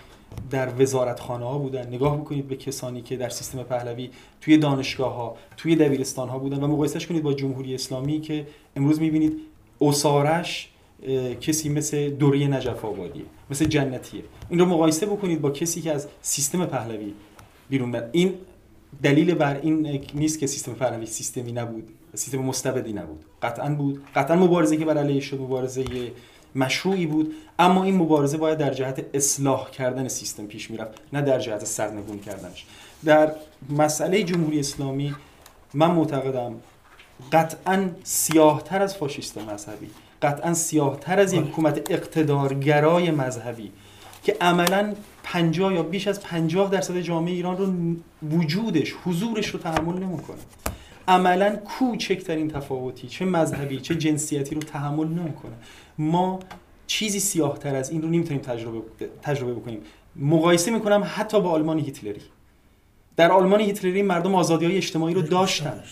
در وزارتخانه ها بودن. نگاه بکنید به کسانی که در سیستم پهلوی توی دانشگاه ها توی دبیرستان ها بودن و مقایسهش کنید با جمهوری اسلامی که امروز می‌بینید اسارش کسی مثل دوری نجف آبادیه مثل جنتیه. این رو مقایسه بکنید با کسی که از سیستم پهلوی بیرون بر این دلیل بر این نیست که سیستم پهلوی سیستمی نبود. سیستم مستبدی نبود. قطعا بود. قطعا مبارزه که بر علیه شد مبارزه مشروعی بود. اما این مبارزه باید در جهت اصلاح کردن سیستم پیش می‌رفت نه در جهت سرنگون کردنش. در مسئله جمهوری اسلامی من معتقدم قطعا سیاهتر از فاشیست مذهبی قطعا سیاهتر از یک حکومت اقتدارگرای مذهبی که عملا 50 یا بیش از 50 درصد جامعه ایران رو وجودش حضورش رو تحمل نمی‌کنه. عملا کوچکترین تفاوتی چه مذهبی چه جنسیتی رو تحمل نمی‌کنه. ما چیزی سیاهتر از این رو نمی‌تونیم تجربه تجربه بکنیم. مقایسه می‌کنم حتی با آلمان هیتلری. در آلمان هیتلری مردم آزادی های اجتماعی رو داشتن.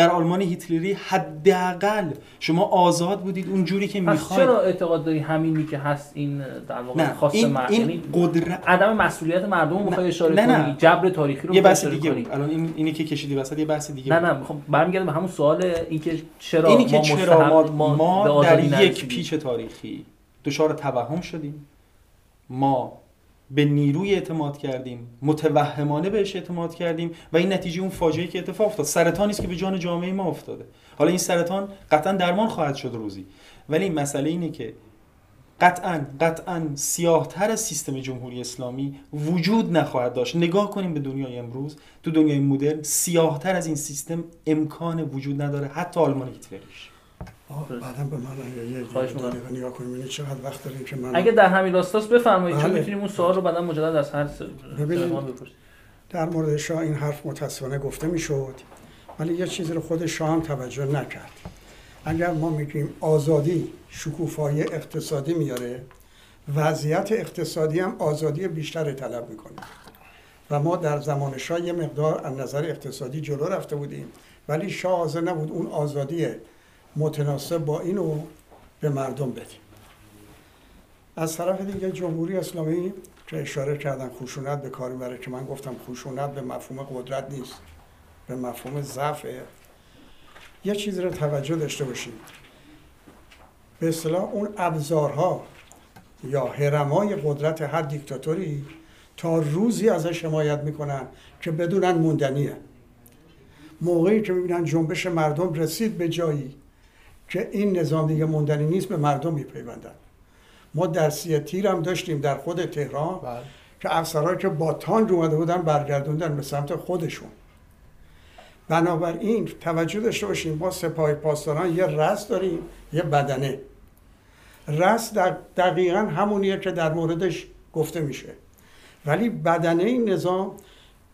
در آلمان هیتلری حداقل شما آزاد بودید اون جوری که می‌خواید. چرا اعتقاد داری همینی که هست این در واقع خاص این, این یعنی قدرت عدم مسئولیت مردم رو می‌خوای اشاره نه نه. کنی جبر تاریخی رو یه بحث دیگه کنی. الان این اینی که کشیدی وسط یه بحث دیگه نه نه خب برمیگردم به همون سوال اینکه چرا اینی که ما چرا ما, ما, ما در یک پیچ تاریخی دچار توهم شدیم. ما به نیروی اعتماد کردیم متوهمانه بهش اعتماد کردیم و این نتیجه اون فاجعه که اتفاق افتاد. سرطانی است که به جان جامعه ما افتاده. حالا این سرطان قطعا درمان خواهد شد روزی. ولی مسئله اینه که قطعا قطعا سیاهتر از سیستم جمهوری اسلامی وجود نخواهد داشت. نگاه کنیم به دنیای امروز. تو دنیای مدرن سیاهتر از این سیستم امکان وجود نداره حتی آلمان هیتلریش. بعدا به من نگاه کنیم. چقدر وقت داریم که من اگه در همین راستاست بفرمایید چون بله. می‌تونیم اون سوال رو بعدا مجدد از هر بپرسیم. در مورد شاه این حرف متاسفانه گفته می‌شد ولی یه چیزی رو خود شاه هم توجه نکرد. اگر ما میگیم آزادی شکوفایی اقتصادی میاره وضعیت اقتصادی هم آزادی بیشتر طلب می‌کنه. و ما در زمان شاه یه مقدار از نظر اقتصادی جلو رفته بودیم ولی شاه حاضر نبود اون آزادی متناسب با اینو به مردم بدیم. از طرف دیگه جمهوری اسلامی که اشاره کردن خشونت به کار می‌بره که من گفتم خشونت به مفهوم قدرت نیست به مفهوم ضعف یه چیزی رو توجه داشته باشیم به اصطلاح اون ابزارها یا حرمای قدرت هر دیکتاتوری تا روزی ازش حمایت می‌کنن که بدونن موندنیه. موقعی که می‌بینن جنبش مردم رسید به جایی که این نظام دیگه موندنی نیست به مردم میپیوندن. ما در سی تیر هم داشتیم در خود تهران بله. که افسرهایی که با تانج اومده بودن برگردوندن به سمت خودشون. بنابراین توجه داشته باشیم ما سپاه پاسداران یه رس داریم یه بدنه. رس در دقیقا همونیه که در موردش گفته میشه. ولی بدنه این نظام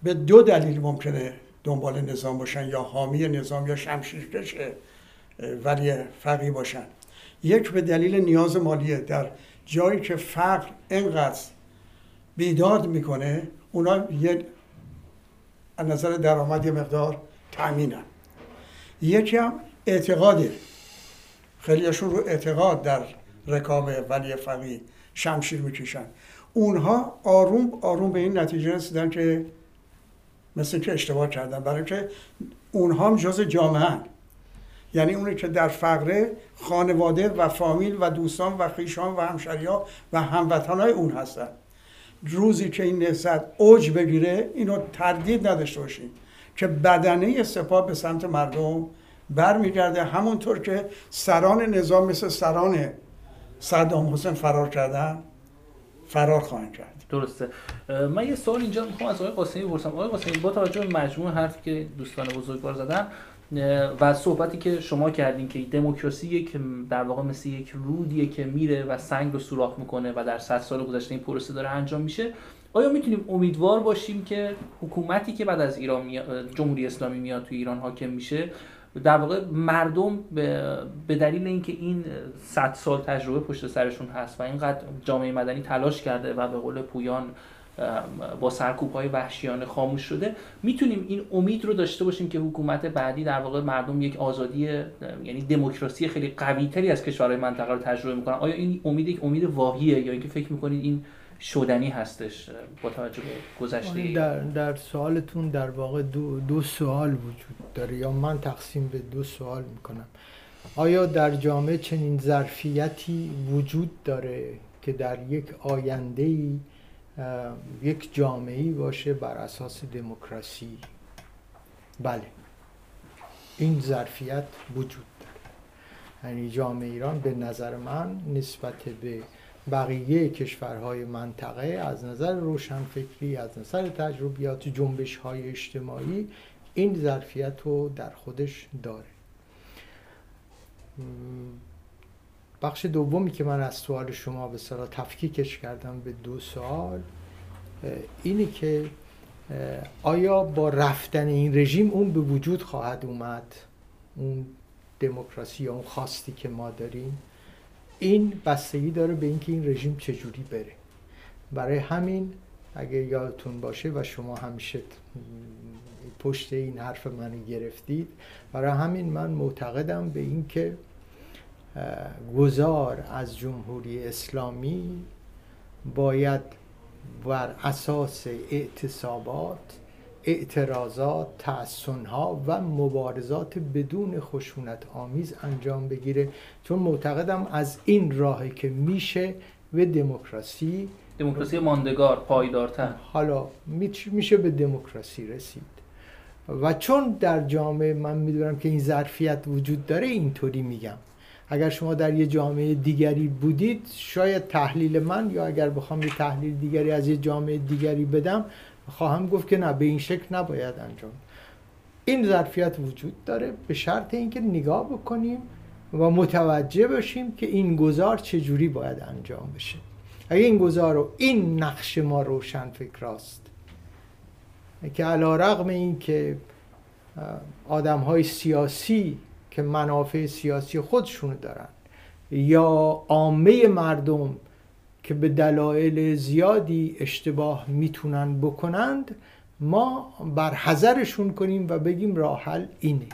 به دو دلیل ممکنه دنبال نظام باشن یا حامی نظام یا شمشیرکش ولی فقی باشن. یک به دلیل نیاز مالیه. در جایی که فقر اینقدر بیداد می‌کنه اونا یه از نظر درآمد یه مقدار تأمینن. یکی هم اعتقاده. خیلیشون رو اعتقاد در رکاب ولی فقی شمشیر می‌کشن. اونها آروم آروم به این نتیجه رسیدن که مثل که اشتباه کردن برای که اونها هم جز جامعه یعنی اونی که در فقره خانواده و فامیل و دوستان و خیشان و همشریا و هموطن های اون هستن. روزی که این نهضت اوج بگیره اینو تردید نداشته باشین که بدنه سپاه به سمت مردم برمیگرده. همونطور که سران نظام مثل سران صدام حسین فرار کردن فرار خواهند کرد. درسته. من یه سوال اینجا می‌خوام از آقای قاسمی بپرسم. آقای قاسمی با توجه به مجموع حرف که دوستان بزرگوار زدن و صحبتی که شما کردین که دموکراسی یک در واقع مثل یک رودیه که میره و سنگ رو سوراخ می‌کنه و در 100 سال گذشته این پروسه داره انجام میشه آیا می‌تونیم امیدوار باشیم که حکومتی که بعد از ایران جمهوری اسلامی میاد تو ایران حاکم میشه در واقع مردم به دلیل اینکه این 100 سال تجربه پشت سرشون هست و اینقدر جامعه مدنی تلاش کرده و به قول پویان با سرکوب های وحشیانه خاموش شده. می‌تونیم این امید رو داشته باشیم که حکومت بعدی در واقع مردم یک آزادی یعنی دموکراسی خیلی قوی تری از کشورهای منطقه رو تجربه می‌کنن. آیا این امید یک امید واهیه یا اینکه فکر می‌کنید این شدنی هستش با توجه به گذشته؟ در, در سوالتون در واقع دو, دو سوال وجود داره یا من تقسیم به دو سوال می‌کنم. آیا در جامعه چنین ظرفیتی وجود داره که در یک آینده ای یک جامعه باشه بر اساس دموکراسی. بله. این ظرفیت وجود داره. یعنی جامعه ایران به نظر من نسبت به بقیه کشورهای منطقه از نظر روشنفکری از نظر تجربیات جنبش های اجتماعی این ظرفیت رو در خودش داره. بخش دومی که من از سوال شما به صلاح تفکیکش کردم به دو سوال اینه که آیا با رفتن این رژیم اون به وجود خواهد اومد؟ اون دموکراسی یا اون خواستی که ما داریم؟ این بستگی داره به اینکه این رژیم چجوری بره. برای همین اگه یادتون باشه و شما همیشه پشت این حرف منو گرفتید برای همین من معتقدم به اینکه گذار از جمهوری اسلامی باید بر اساس اعتصابات اعتراضات، تحسنها و مبارزات بدون خشونت آمیز انجام بگیره. چون معتقدم از این راهی که میشه به دموکراسی دموکراسی ماندگار پایدارتر. حالا میشه به دموکراسی رسید. و چون در جامعه من می‌دونم که این ظرفیت وجود داره اینطوری میگم. اگر شما در یه جامعه دیگری بودید شاید تحلیل من یا اگر بخوام یه تحلیل دیگری از یه جامعه دیگری بدم خواهم گفت که نه به این شکل نباید انجام این ظرفیت وجود داره. به شرط اینکه نگاه بکنیم و متوجه باشیم که این گذار چجوری باید انجام بشه. اگه این گذار و این نقش ما روشن فکراست که علا رقم این که آدم سیاسی که منافع سیاسی خودشون دارن. یا عامه مردم که به دلایل زیادی اشتباه می‌تونن بکنند ما بر حذرشون کنیم و بگیم راحل اینه.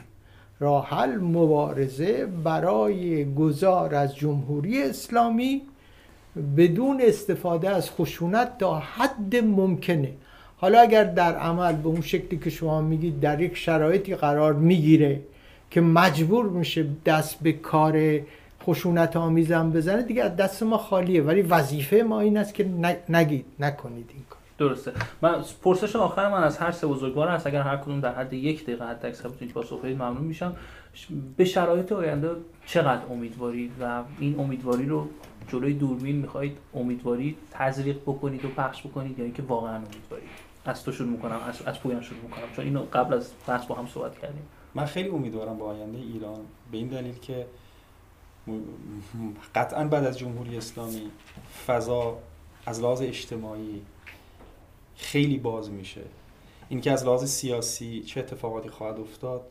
راحل مبارزه برای گذار از جمهوری اسلامی بدون استفاده از خشونت تا حد ممکنه. حالا اگر در عمل به اون شکلی که شما میگید در یک شرایطی قرار می‌گیره که مجبور میشه دست به کار خشونت آمیزم بزنه دیگه از دست ما خالیه. ولی وظیفه ما این است که نگید نکنید این کار. درسته. من پرسش آخر من از هر سه بزرگوار هست اگر هر کدوم در حد یک دقیقه حد اکثر بتونید پاسخ بدید ممنون میشم. به شرایط آینده چقدر امیدوارید و این امیدواری رو جلوی دوربین می‌خواهید امیدواری تزریق بکنید و پخش بکنید یا اینکه واقعا امیدوارید؟ از تو شروع می‌کنم از از پویان شروع می‌کنم. چون اینو قبل از بحث با هم صحبت کردیم. من خیلی امیدوارم با آینده ایران. به این دلیل که قطعا بعد از جمهوری اسلامی فضا از لحاظ اجتماعی خیلی باز میشه. اینکه از لحاظ سیاسی چه اتفاقاتی خواهد افتاد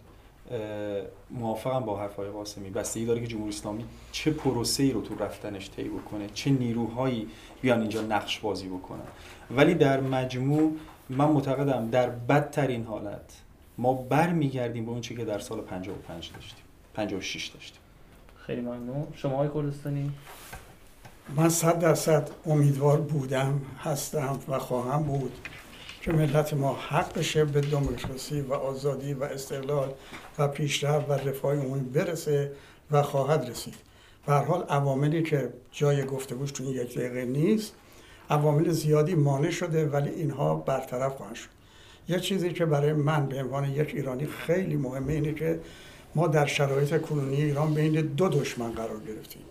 موافقم با حرفای قاسمی. بستگی داره که جمهوری اسلامی چه پروسه‌ای رو تو رفتنش طی بکنه چه نیروهایی بیان اینجا نقش بازی بکنن. ولی در مجموع من معتقدم در بدترین حالت ما برمیگردیم به اون چی که در سال 55 داشتیم. 56 داشتیم. خیلی ممنون. شما های کردستانی؟ من صد درصد امیدوار بودم هستم و خواهم بود که ملت ما حق بشه به دموکراسی و آزادی و استقلال و پیشرفت و رفاه عمومی برسه و خواهد رسید. به حال عواملی که جای گفتگوش تو این یک دقیقه نیست عوامل زیادی مانع شده ولی اینها برطرف خواهند شد. یه چیزی که برای من به عنوان یک ایرانی خیلی مهمه اینه که ما در شرایط کنونی ایران بین دو دشمن قرار گرفتیم.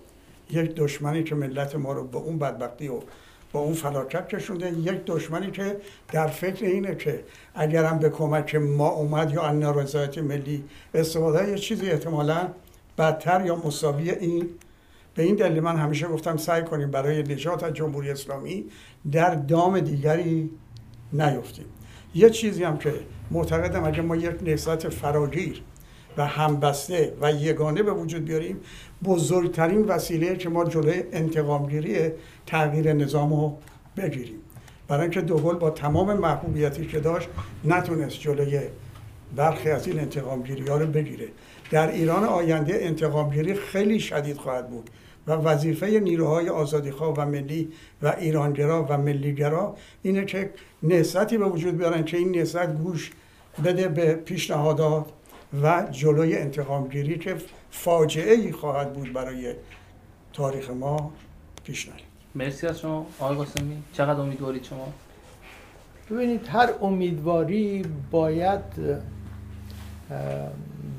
یک دشمنی که ملت ما رو به اون بدبختی و با اون فلاکت کشونده یک دشمنی که در فکر اینه که اگرم به کمک ما اومد یا ان نارضایت ملی استفاده یه چیزی احتمالا بدتر یا مساوی این به این دلیل من همیشه گفتم سعی کنیم برای نجات از جمهوری اسلامی در دام دیگری نیفتیم. یه چیزی هم که معتقدم اگه ما یک نسبت فراگیر و همبسته و یگانه به وجود بیاریم بزرگترین وسیله که ما جلوی انتقامگیری تغییر نظام رو بگیریم. برای اینکه دوگل با تمام محبوبیتی که داشت نتونست جلوی برخی از این انتقامگیری ها رو بگیره. در ایران آینده انتقامگیری خیلی شدید خواهد بود. و وظیفه نیروهای آزادیخواه و ملی و ایرانگرا و ملیگرا اینه که نسبتی به وجود بیارن که این نسبت گوش بده به پیشنهادات و جلوی انتقام گیری که فاجعه ای خواهد بود برای تاریخ ما پیش نریم مرسی از شما آقای قاسمی. چقدر امیدوارید شما؟ ببینید هر امیدواری باید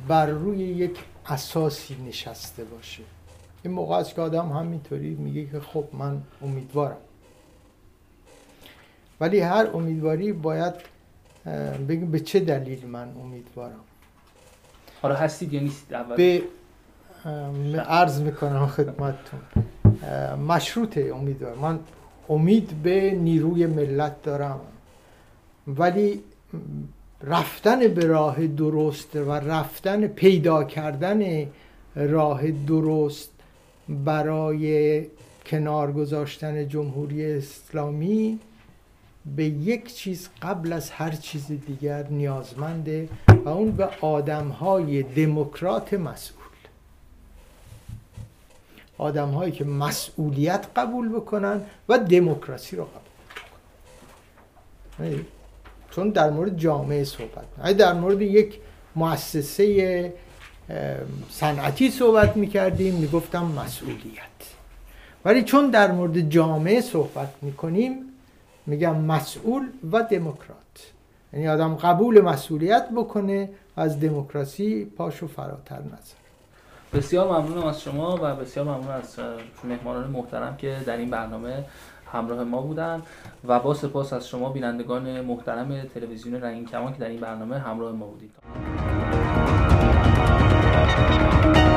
بر روی یک اساسی نشسته باشه. این موقع است که آدم همینطوری میگه که خب من امیدوارم. ولی هر امیدواری باید بگیم به چه دلیل من امیدوارم؟ حالا هستید یا نیستید؟ اول به عرض می‌کنم خدمتتون. مشروط امیدوارم من امید به نیروی ملت دارم. ولی رفتن به راه درست و رفتن پیدا کردن راه درست برای کنار گذاشتن جمهوری اسلامی به یک چیز قبل از هر چیز دیگر نیازمنده و اون به آدم های دموکرات مسئول. آدم هایی که مسئولیت قبول بکنن و دموکراسی رو قبول بکنن. چون در مورد جامعه صحبت در مورد یک مؤسسه صنعتی صحبت می‌کردیم می‌گفتم مسئولیت. ولی چون در مورد جامعه صحبت می‌کنیم میگم مسئول و دموکرات. یعنی آدم قبول مسئولیت بکنه از دموکراسی پاشو فراتر نظر بسیار ممنونم از شما و بسیار ممنون از مهمانان محترم که در این برنامه همراه ما بودن و با سپاس از شما بینندگان محترم تلویزیون رنگین کمان که در این برنامه همراه ما بودید. Música